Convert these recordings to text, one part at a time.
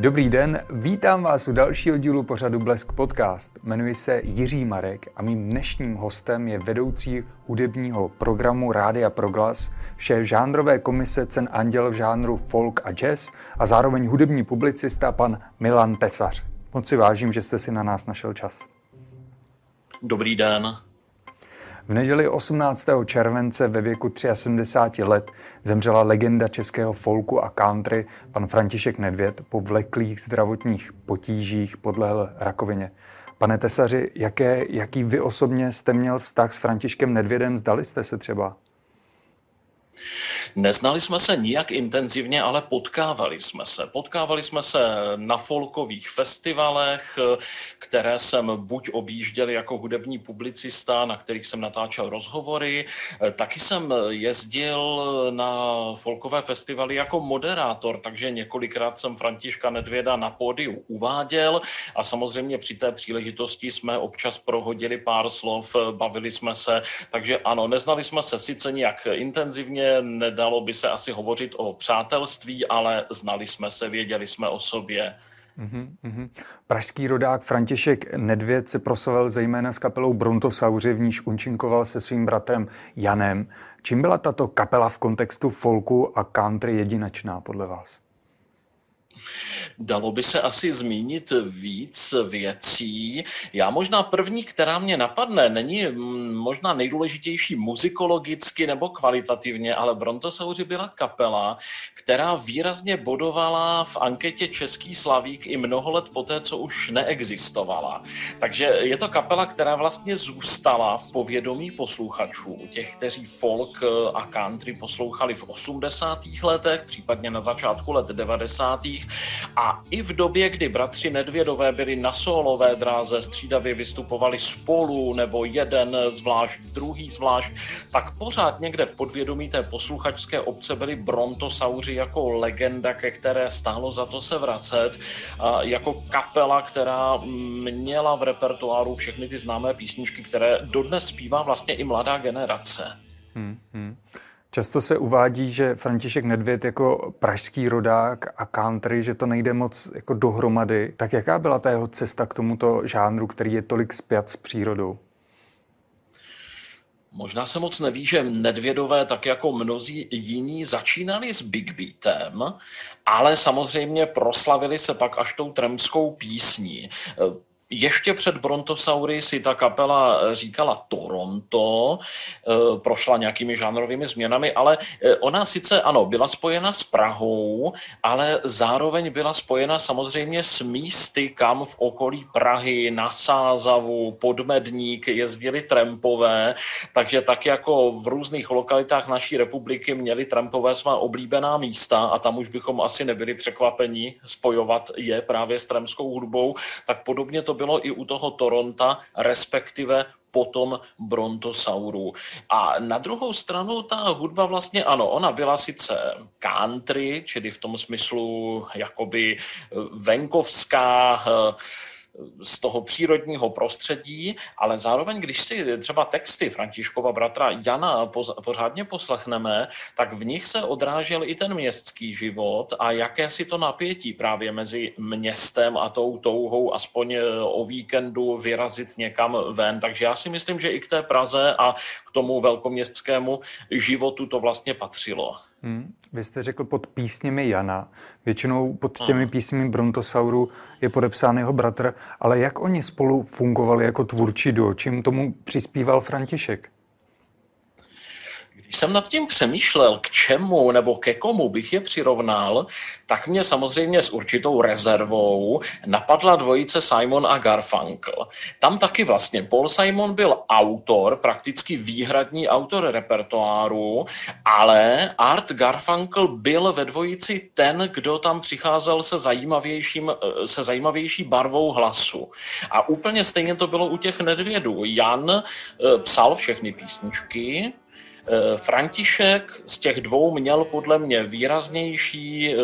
Dobrý den, vítám vás u dalšího dílu pořadu Blesk Podcast. Jmenuji se Jiří Marek a mým dnešním hostem je vedoucí hudebního programu Rádia Proglas, šéf žánrové komise Cen Anděl v žánru folk a jazz a zároveň hudební publicista pan Milan Tesař. Moc si vážím, že jste si na nás našel čas. Dobrý den. V neděli 18. července ve věku 73 let zemřela legenda českého folku a country pan František Nedvěd po vleklých zdravotních potížích podlehl rakovině. Pane Tesaři, jaké, jaký vy osobně jste měl vztah s Františkem Nedvědem? Zdali jste se třeba? Neznali jsme se nijak intenzivně, ale potkávali jsme se. Potkávali jsme se na folkových festivalech, které jsem buď objížděl jako hudební publicista, na kterých jsem natáčel rozhovory, taky jsem jezdil na folkové festivaly jako moderátor, takže několikrát jsem Františka Nedvěda na pódiu uváděl a samozřejmě při té příležitosti jsme občas prohodili pár slov, bavili jsme se, takže ano, neznali jsme se sice nijak intenzivně, nedalo by se asi hovořit o přátelství, ale znali jsme se, věděli jsme o sobě. Mm-hmm. Pražský rodák František Nedvěd se proslavil zejména s kapelou Brontosauři, v níž unčinkoval se svým bratrem Janem. Čím byla tato kapela v kontextu folku a country jedinečná podle vás? Dalo by se asi zmínit víc věcí. Já možná první, která mě napadne, není možná nejdůležitější muzikologicky nebo kvalitativně, ale Brontosauři byla kapela, která výrazně bodovala v anketě Český Slavík i mnoho let poté, co už neexistovala. Takže je to kapela, která vlastně zůstala v povědomí posluchačů, těch, kteří folk a country poslouchali v 80. letech, případně na začátku let 90. A i v době, kdy bratři Nedvědové byli na solové dráze, střídavě vystupovali spolu nebo jeden zvlášť, druhý zvlášť, tak pořád někde v podvědomí té posluchačské obce byli Brontosauři jako legenda, ke které stálo za to se vracet, jako kapela, která měla v repertoáru všechny ty známé písničky, které dodnes zpívá vlastně i mladá generace. Hmm, hmm. Často se uvádí, že František Nedvěd jako pražský rodák a country, že to nejde moc jako dohromady. Tak jaká byla ta jeho cesta k tomuto žánru, který je tolik spjat s přírodou? Možná se moc neví, že Nedvědové, tak jako mnozí jiní, začínali s Big Beatem, ale samozřejmě proslavili se pak až tou tremskou písní. Ještě před Brontosaury si ta kapela eh, říkala Toronto, eh, prošla nějakými žánrovými změnami, ale eh, ona sice, ano, byla spojena s Prahou, ale zároveň byla spojena samozřejmě s místy, kam v okolí Prahy, na Sázavu, Podmedník jezdili trampové, takže tak jako v různých lokalitách naší republiky měli trampové svá oblíbená místa a tam už bychom asi nebyli překvapeni spojovat je právě s trampskou hudbou, tak podobně to bylo i u toho Toronta, respektive potom Brontosaurů. A na druhou stranu ta hudba vlastně, ano, ona byla sice country, čili v tom smyslu jakoby venkovská, z toho přírodního prostředí, ale zároveň, když si třeba texty Františkova bratra Jana pořádně poslechneme, tak v nich se odrážel i ten městský život a jaké si to napětí právě mezi městem a tou touhou aspoň e, o víkendu vyrazit někam ven. Takže já si myslím, že i k té Praze a k tomu velkoměstskému životu to vlastně patřilo. Hmm. Vy jste řekl pod písněmi Jana. Většinou pod těmi písněmi Brontosauru je podepsán jeho bratr, ale jak oni spolu fungovali jako tvůrčí duo? Čím tomu přispíval František? Když jsem nad tím přemýšlel, k čemu nebo ke komu bych je přirovnal, tak mě samozřejmě s určitou rezervou napadla dvojice Simon a Garfunkel. Tam taky vlastně Paul Simon byl autor, prakticky výhradní autor repertoáru, ale Art Garfunkel byl ve dvojici ten, kdo tam přicházel se, zajímavějším, se zajímavější barvou hlasu. A úplně stejně to bylo u těch nedvědů. Jan eh, psal všechny písničky, Eh, František z těch dvou měl podle mě výraznější, eh,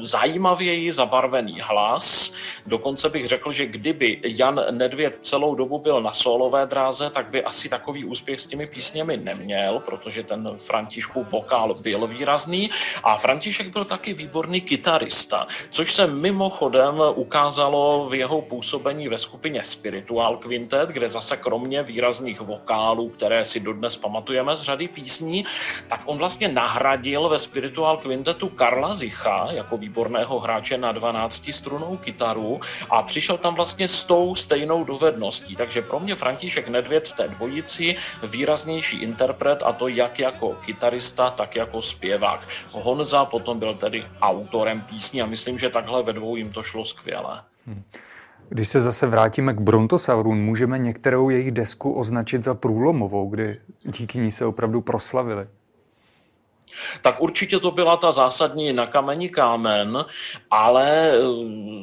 zajímavěji zabarvený hlas. Dokonce bych řekl, že kdyby Jan Nedvěd celou dobu byl na solové dráze, tak by asi takový úspěch s těmi písněmi neměl, protože ten Františkův vokál byl výrazný. A František byl taky výborný kytarista, což se mimochodem ukázalo v jeho působení ve skupině Spiritual Quintet, kde zase kromě výrazných vokálů, které si dodnes pamatujeme z řady písní, tak on vlastně nahradil ve Spiritual Quintetu Karla Zicha jako výborného hráče na 12 strunou kytaru a přišel tam vlastně s tou stejnou dovedností. Takže pro mě František Nedvěd v té dvojici výraznější interpret a to jak jako kytarista, tak jako zpěvák. Honza potom byl tedy autorem písní a myslím, že takhle ve dvou jim to šlo skvěle. Hmm. Když se zase vrátíme k Brontosaurům, můžeme některou jejich desku označit za průlomovou, kdy díky ní se opravdu proslavili tak určitě to byla ta zásadní na kameni kámen, ale eh,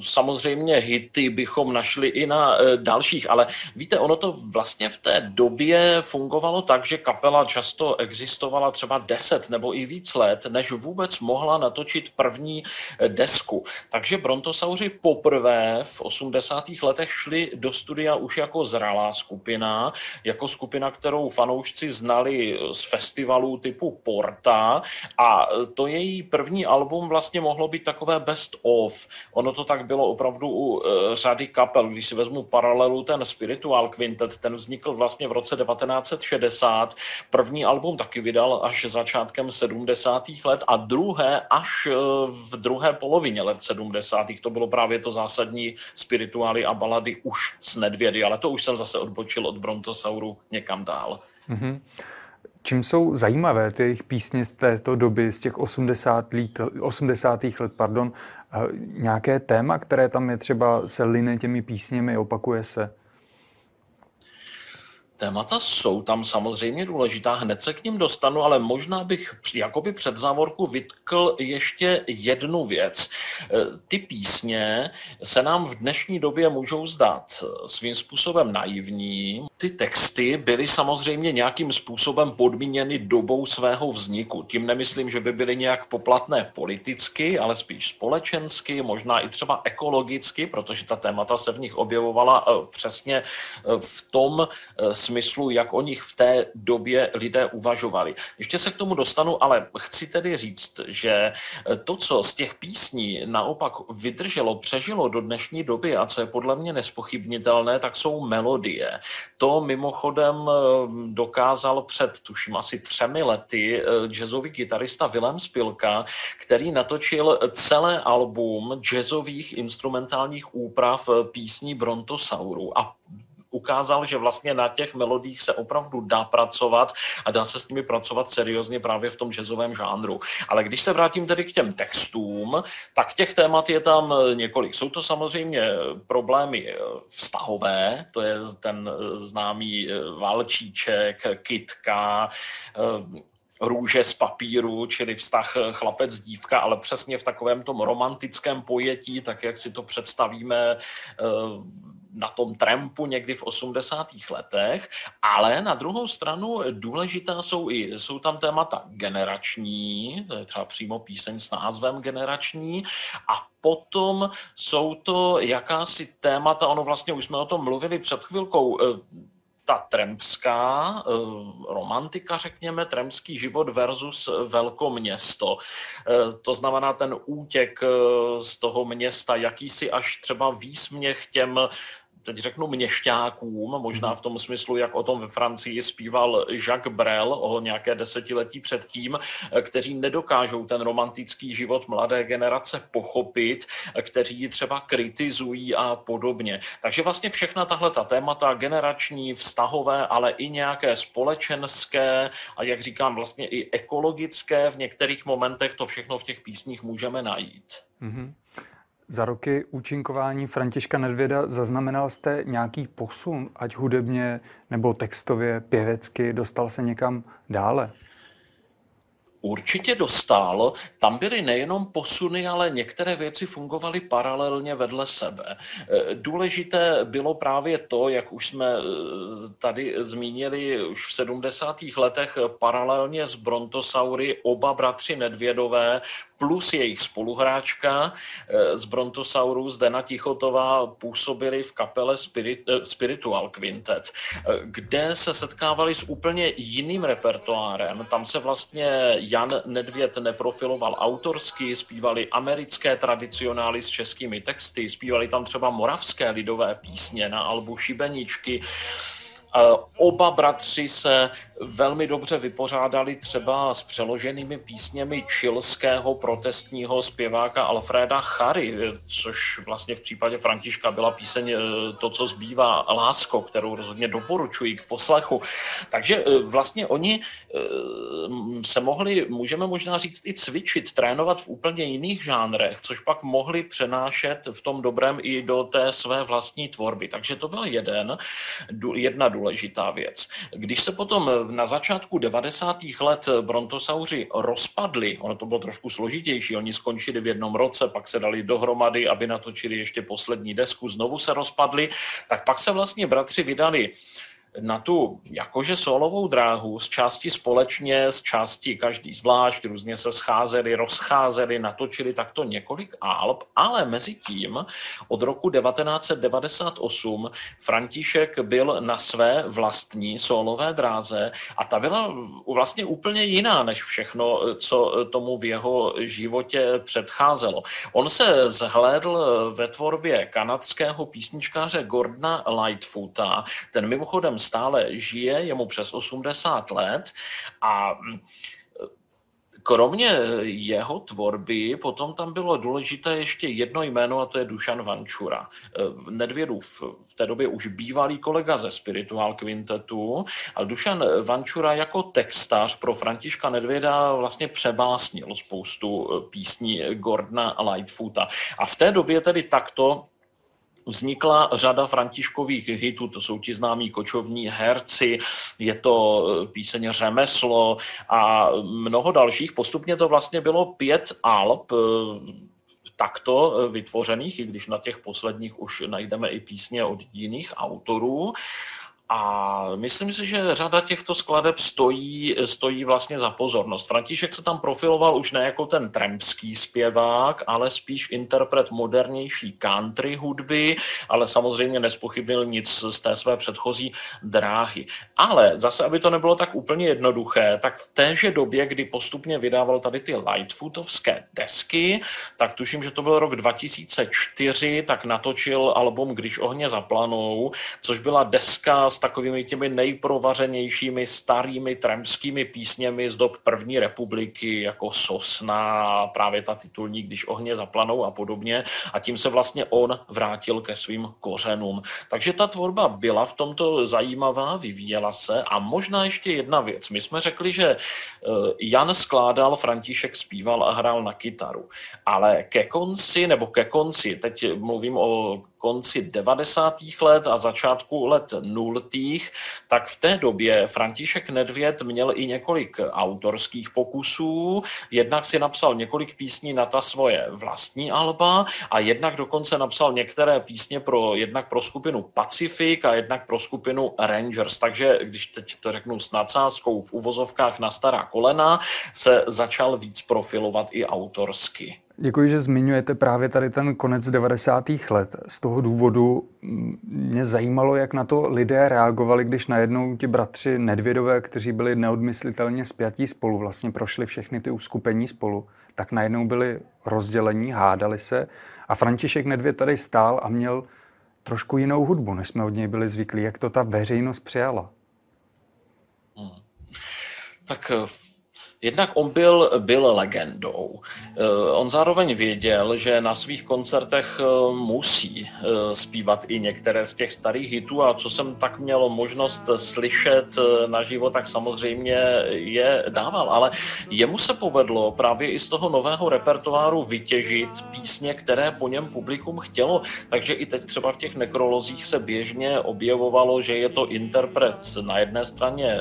samozřejmě hity bychom našli i na eh, dalších. Ale víte, ono to vlastně v té době fungovalo tak, že kapela často existovala třeba 10 nebo i víc let, než vůbec mohla natočit první eh, desku. Takže Brontosauři poprvé v 80. letech šli do studia už jako zralá skupina, jako skupina, kterou fanoušci znali z festivalů typu Porta, a to její první album vlastně mohlo být takové best of. Ono to tak bylo opravdu u uh, řady kapel. Když si vezmu paralelu, ten Spiritual Quintet, ten vznikl vlastně v roce 1960. První album taky vydal až začátkem 70. let a druhé až uh, v druhé polovině let 70. To bylo právě to zásadní spirituály a balady už s Nedvědy, ale to už jsem zase odbočil od Brontosauru někam dál. Mm-hmm. Čím jsou zajímavé ty jejich písně z této doby, z těch 80. let, 80. let pardon, nějaké téma, které tam je třeba se line těmi písněmi, opakuje se? Témata jsou tam samozřejmě důležitá, hned se k ním dostanu, ale možná bych jakoby před závorku vytkl ještě jednu věc. E, ty písně se nám v dnešní době můžou zdát svým způsobem naivní. Ty texty byly samozřejmě nějakým způsobem podmíněny dobou svého vzniku. Tím nemyslím, že by byly nějak poplatné politicky, ale spíš společensky, možná i třeba ekologicky, protože ta témata se v nich objevovala e, přesně e, v tom smyslu, jak o nich v té době lidé uvažovali. Ještě se k tomu dostanu, ale chci tedy říct, že to, co z těch písní naopak vydrželo, přežilo do dnešní doby a co je podle mě nespochybnitelné, tak jsou melodie. To mimochodem eh, dokázal před, tuším, asi třemi lety eh, jazzový kytarista Willem Spilka, který natočil celé album jazzových instrumentálních úprav eh, písní Brontosauru. A ukázal, že vlastně na těch melodích se opravdu dá pracovat a dá se s nimi pracovat seriózně právě v tom jazzovém žánru. Ale když se vrátím tedy k těm textům, tak těch témat je tam několik. Jsou to samozřejmě problémy vztahové, to je ten známý válčíček, kitka, růže z papíru, čili vztah chlapec-dívka, ale přesně v takovém tom romantickém pojetí, tak jak si to představíme na tom trampu někdy v 80. letech, ale na druhou stranu důležitá jsou i, jsou tam témata generační, to je třeba přímo píseň s názvem generační a potom jsou to jakási témata, ono vlastně už jsme o tom mluvili před chvilkou, eh, ta tremská eh, romantika, řekněme, tremský život versus velkoměsto. Eh, to znamená ten útěk z toho města, jakýsi až třeba výsměch těm teď řeknu měšťákům, možná mhm. v tom smyslu, jak o tom ve Francii zpíval Jacques Brel o nějaké desetiletí předtím, kteří nedokážou ten romantický život mladé generace pochopit, kteří ji třeba kritizují a podobně. Takže vlastně všechna tahle ta témata, generační, vztahové, ale i nějaké společenské a jak říkám vlastně i ekologické v některých momentech, to všechno v těch písních můžeme najít. Mm-hmm. Za roky účinkování Františka Nedvěda zaznamenal jste nějaký posun, ať hudebně nebo textově, pěvecky, dostal se někam dále? určitě dostal. Tam byly nejenom posuny, ale některé věci fungovaly paralelně vedle sebe. Eh, důležité bylo právě to, jak už jsme eh, tady zmínili už v 70. letech paralelně s Brontosaury oba bratři Nedvědové plus jejich spoluhráčka eh, z Brontosaurus Dena Tichotová působili v kapele Spirit, Spiritual Quintet, kde se setkávali s úplně jiným repertoárem. Tam se vlastně Jan Nedvěd neprofiloval autorsky, zpívali americké tradicionály s českými texty, zpívali tam třeba moravské lidové písně na albu Šibeničky, Oba bratři se velmi dobře vypořádali třeba s přeloženými písněmi čilského protestního zpěváka Alfreda Chary, což vlastně v případě Františka byla píseň eh, To, co zbývá lásko, kterou rozhodně doporučuji k poslechu. Takže eh, vlastně oni eh, se mohli, můžeme možná říct, i cvičit, trénovat v úplně jiných žánrech, což pak mohli přenášet v tom dobrém i do té své vlastní tvorby. Takže to byl jeden, jedna důležitá věc. Když se potom na začátku 90. let brontosauři rozpadli, ono to bylo trošku složitější, oni skončili v jednom roce, pak se dali dohromady, aby natočili ještě poslední desku, znovu se rozpadli, tak pak se vlastně bratři vydali na tu jakože solovou dráhu z části společně, z části každý zvlášť, různě se scházeli, rozcházeli, natočili takto několik alb, ale mezi tím od roku 1998 František byl na své vlastní solové dráze a ta byla vlastně úplně jiná než všechno, co tomu v jeho životě předcházelo. On se zhlédl ve tvorbě kanadského písničkáře Gordona Lightfoota, ten mimochodem stále žije, je mu přes 80 let a mm, Kromě jeho tvorby potom tam bylo důležité ještě jedno jméno a to je Dušan Vančura. Nedvědův v té době už bývalý kolega ze Spiritual Quintetu a Dušan Vančura jako textař pro Františka Nedvěda vlastně přebásnil spoustu písní Gordona Lightfoota. A v té době tedy takto vznikla řada františkových hitů, to jsou ti známí kočovní herci, je to eh, píseň Řemeslo a mnoho dalších. Postupně to vlastně bylo pět alb, eh, takto eh, vytvořených, i když na těch posledních už najdeme i písně od jiných autorů. A myslím si, že řada těchto skladeb stojí, stojí vlastně za pozornost. František se tam profiloval už ne jako ten trampský zpěvák, ale spíš interpret modernější country hudby, ale samozřejmě nespochybnil nic z té své předchozí dráhy. Ale zase, aby to nebylo tak úplně jednoduché, tak v téže době, kdy postupně vydával tady ty Lightfootovské desky, tak tuším, že to byl rok 2004, tak natočil album Když ohně zaplanou, což byla deska s takovými těmi nejprovařenějšími starými tramskými písněmi z dob první republiky, jako Sosna, právě ta titulní, když ohně zaplanou a podobně. A tím se vlastně on vrátil ke svým kořenům. Takže ta tvorba byla v tomto zajímavá, vyvíjela se. A možná ještě jedna věc. My jsme řekli, že eh, Jan skládal, František zpíval a hrál na kytaru. Ale ke konci, nebo ke konci, teď mluvím o konci 90. let a začátku let 0. tak v té době František Nedvěd měl i několik autorských pokusů, jednak si napsal několik písní na ta svoje vlastní alba a jednak dokonce napsal některé písně pro jednak pro skupinu Pacific a jednak pro skupinu Rangers. Takže když teď to řeknu s nadsázkou v uvozovkách na stará kolena, se začal víc profilovat i autorsky. Děkuji, že zmiňujete právě tady ten konec 90. let. Z toho důvodu mě zajímalo, jak na to lidé reagovali, když najednou ti bratři Nedvědové, kteří byli neodmyslitelně spjatí spolu, vlastně prošli všechny ty uskupení spolu, tak najednou byli rozdělení, hádali se a František Nedvěd tady stál a měl trošku jinou hudbu, než jsme od něj byli zvyklí. Jak to ta veřejnost přijala? Hmm. Tak Jednak on byl, byl legendou. Eh, on zároveň věděl, že na svých koncertech eh, musí eh, zpívat i některé z těch starých hitů a co jsem tak měl možnost slyšet naživo, tak samozřejmě je dával. Ale jemu se povedlo právě i z toho nového repertoáru vytěžit písně, které po něm publikum chtělo. Takže i teď třeba v těch nekrolozích se běžně objevovalo, že je to interpret na jedné straně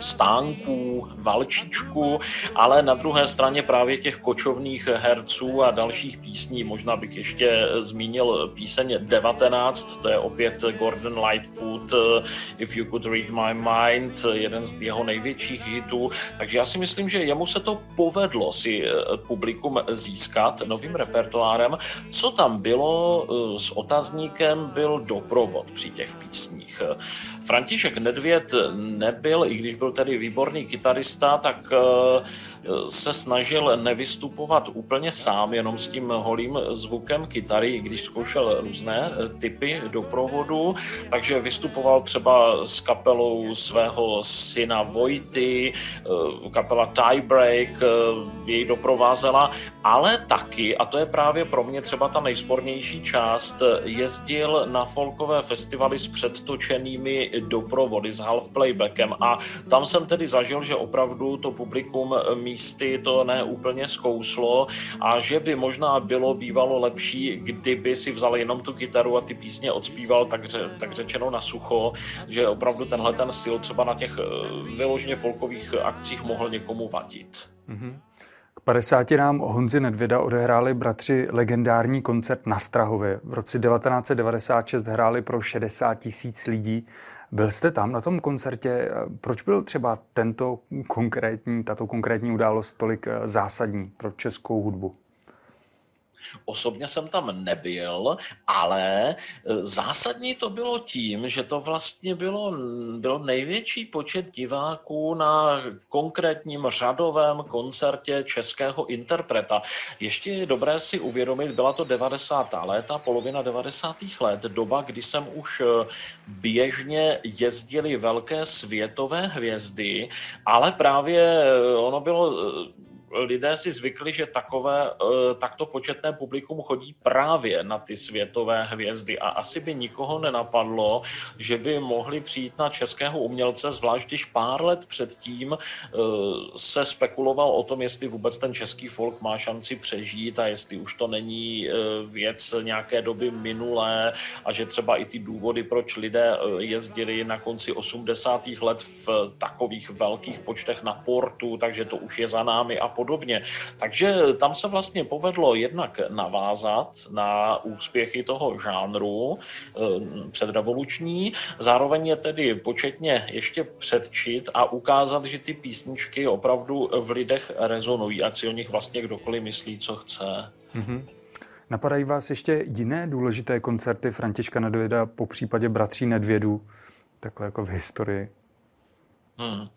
stánků, valčíčku, ale na druhé straně právě těch kočovných herců a dalších písní. Možná bych ještě zmínil píseň 19, to je opět Gordon Lightfoot, If You Could Read My Mind, jeden z jeho největších hitů. Takže já si myslím, že jemu se to povedlo si publikum získat novým repertoárem. Co tam bylo s otazníkem, byl doprovod při těch písních. František Nedvěd nebyl, i když byl tedy výborný kytarista, tak se snažil nevystupovat úplně sám, jenom s tím holým zvukem kytary, když zkoušel různé eh, typy doprovodu, takže vystupoval třeba s kapelou svého syna Vojty, eh, kapela Tiebreak eh, jej doprovázela, ale taky, a to je právě pro mě třeba ta nejspornější část, jezdil na folkové festivaly s předtočenými doprovody s half playbackem a tam jsem tedy zažil, že opravdu to publikum místy to ne úplně zkouslo a že by možná bylo bývalo lepší, kdyby si vzal jenom tu kytaru a ty písně odspíval tak, tak řečeno na sucho, že opravdu tenhle ten styl třeba na těch eh, vyloženě folkových akcích mohl někomu vadit. Mm-hmm. K 50 nám Honzi Nedvěda odehráli bratři legendární koncert na Strahově. V roce 1996 hráli pro 60 tisíc lidí. Byl jste tam na tom koncertě? Proč byl třeba tento konkrétní, tato konkrétní událost tolik eh, zásadní pro českou hudbu? Osobně jsem tam nebyl, ale e, zásadní to bylo tím, že to vlastně bylo, byl největší počet diváků na konkrétním řadovém koncertě českého interpreta. Ještě je dobré si uvědomit, byla to 90. léta, polovina 90. let, doba, kdy jsem už e, běžně jezdili velké světové hvězdy, ale právě e, ono bylo lidé si zvykli, že takové, eh, takto početné publikum chodí právě na ty světové hvězdy a asi by nikoho nenapadlo, že by mohli přijít na českého umělce, zvlášť když pár let předtím eh, se spekuloval o tom, jestli vůbec ten český folk má šanci přežít a jestli už to není eh, věc nějaké doby minulé a že třeba i ty důvody, proč lidé jezdili na konci 80. let v takových velkých počtech na portu, takže to už je za námi a podobně. Takže tam se vlastně povedlo jednak navázat na úspěchy toho žánru eh, předrevoluční, zároveň je tedy početně ještě předčit a ukázat, že ty písničky opravdu v lidech rezonují, ať si o nich vlastně kdokoliv myslí, co chce. Mm-hmm. Napadají vás ještě jiné důležité koncerty Františka Nedvěda po případě bratří Nedvědů, takhle jako v historii? Hmm.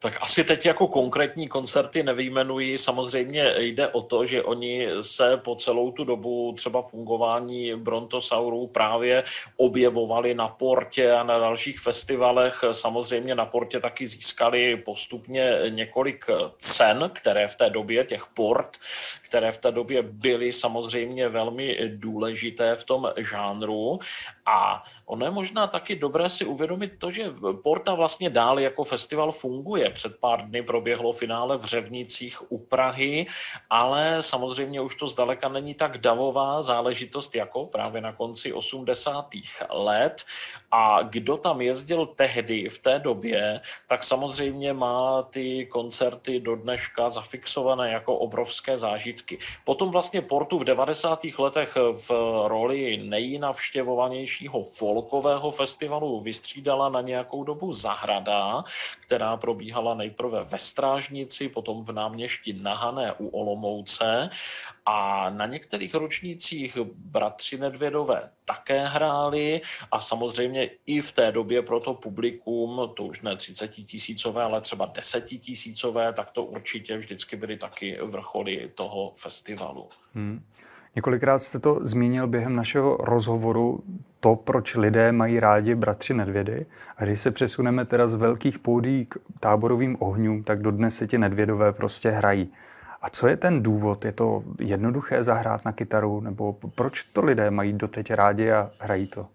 Tak asi teď jako konkrétní koncerty nevyjmenuji. Samozřejmě jde o to, že oni se po celou tu dobu třeba fungování Brontosaurů právě objevovali na Portě a na dalších festivalech. Samozřejmě na Portě taky získali postupně několik cen, které v té době, těch port, které v té době byly samozřejmě velmi důležité v tom žánru. A ono je možná taky dobré si uvědomit to, že Porta vlastně dál jako festival funguje. Před pár dny proběhlo finále v Řevnicích u Prahy, ale samozřejmě už to zdaleka není tak davová záležitost jako právě na konci 80. let. A kdo tam jezdil tehdy v té době, tak samozřejmě má ty koncerty do dneška zafixované jako obrovské zážitky. Potom vlastně Portu v 90. letech v roli nejnavštěvovanějšího folkového festivalu vystřídala na nějakou dobu Zahrada, která probíhala nejprve ve Strážnici, potom v náměšti Nahané u Olomouce a na některých ročnících bratři Nedvědové také hráli a samozřejmě i v té době pro to publikum, to už ne 30 tisícové, ale třeba 10 tisícové, tak to určitě vždycky byly taky vrcholy toho festivalu. Hmm. Několikrát jste to zmínil během našeho rozhovoru, to, proč lidé mají rádi bratři Nedvědy. A když se přesuneme teda z velkých půdí k táborovým ohňům, tak dodnes se ti Nedvědové prostě hrají. A co je ten důvod? Je to jednoduché zahrát na kytaru? Nebo proč to lidé mají doteď rádi a hrají to?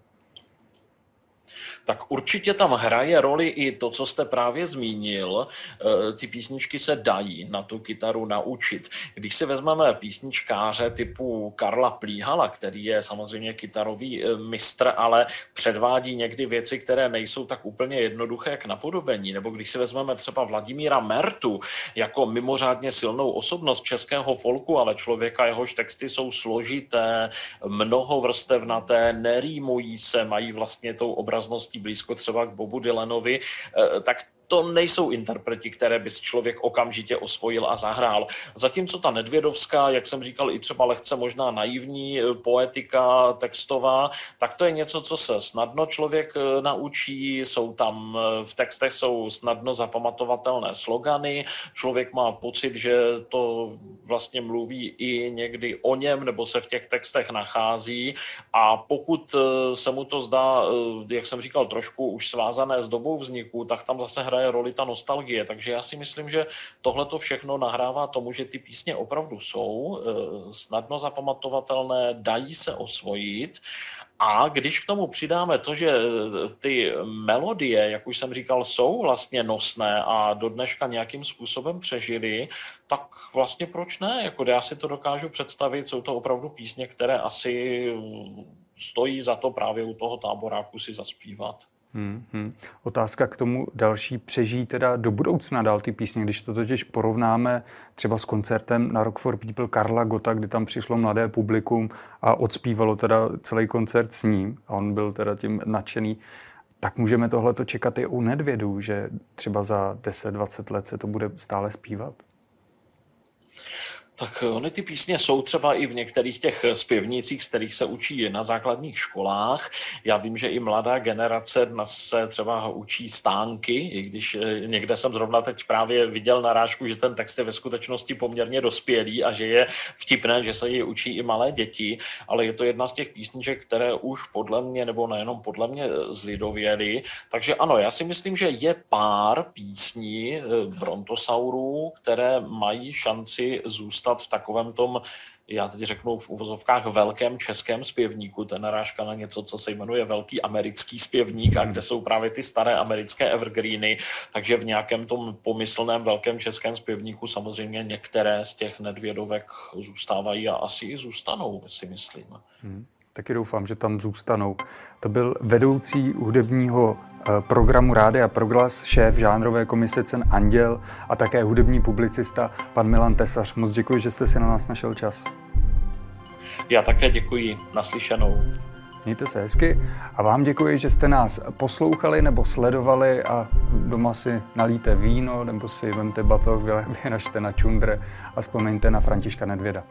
Tak určitě tam hraje roli i to, co jste právě zmínil. Eh, ty písničky se dají na tu kytaru naučit. Když si vezmeme písničkáře typu Karla Plíhala, který je samozřejmě kytarový eh, mistr, ale předvádí někdy věci, které nejsou tak úplně jednoduché k napodobení, nebo když si vezmeme třeba Vladimíra Mertu jako mimořádně silnou osobnost českého folku, ale člověka, jehož texty jsou složité, mnohovrstevnaté, nerýmují se, mají vlastně tou obrazností blízko třeba k Bobu Dylanovi, eh, tak to nejsou interpreti, které by člověk okamžitě osvojil a zahrál. Zatímco ta Nedvědovská, jak jsem říkal, i třeba lehce možná naivní eh, poetika textová, tak to je něco, co se snadno člověk eh, naučí, jsou tam v textech jsou snadno zapamatovatelné slogany, člověk má pocit, že to vlastně mluví i někdy o něm, nebo se v těch textech nachází. A pokud se mu to zdá, jak jsem říkal, trošku už svázané s dobou vzniku, tak tam zase hraje roli ta nostalgie. Takže já si myslím, že tohle to všechno nahrává tomu, že ty písně opravdu jsou eh, snadno zapamatovatelné, dají se osvojit a když k tomu přidáme to, že ty melodie, jak už jsem říkal, jsou vlastně nosné a do dneška nějakým způsobem přežily, tak vlastně proč ne? Jako já si to dokážu představit, jsou to opravdu písně, které asi stojí za to právě u toho táboráku si zaspívat. Hmm, hmm. Otázka k tomu další přežijí teda do budoucna dál ty písně, když to totiž porovnáme třeba s koncertem na Rock for People Karla Gota, kdy tam přišlo mladé publikum a odspívalo teda celý koncert s ním a on byl teda tím nadšený, tak můžeme tohle čekat i u Nedvědů, že třeba za 10-20 let se to bude stále zpívat? Tak ony ty písně jsou třeba i v některých těch zpěvnících, z kterých se učí na základních školách. Já vím, že i mladá generace dnes se třeba učí stánky, i když eh, někde jsem zrovna teď právě viděl narážku, že ten text je ve skutečnosti poměrně dospělý a že je vtipné, že se ji učí i malé děti, ale je to jedna z těch písniček, které už podle mě, nebo nejenom podle mě, zlidověly. Takže ano, já si myslím, že je pár písní eh, brontosaurů, které mají šanci zůstat zůstat v takovém tom, já teď řeknu v uvozovkách velkém českém zpěvníku, je narážka na něco, co se jmenuje velký americký zpěvník a kde jsou právě ty staré americké evergreeny, takže v nějakém tom pomyslném velkém českém zpěvníku samozřejmě některé z těch nedvědovek zůstávají a asi i zůstanou, si myslím. Hmm. Taky doufám, že tam zůstanou. To byl vedoucí hudebního programu Rádia Proglas, šéf žánrové komise Cen Anděl a také hudební publicista pan Milan Tesař. Moc děkuji, že jste si na nás našel čas. Já také děkuji. Naslyšenou. Mějte se hezky a vám děkuji, že jste nás poslouchali nebo sledovali a doma si nalíte víno nebo si vemte batoh, vyražte na čundre a vzpomeňte na Františka Nedvěda.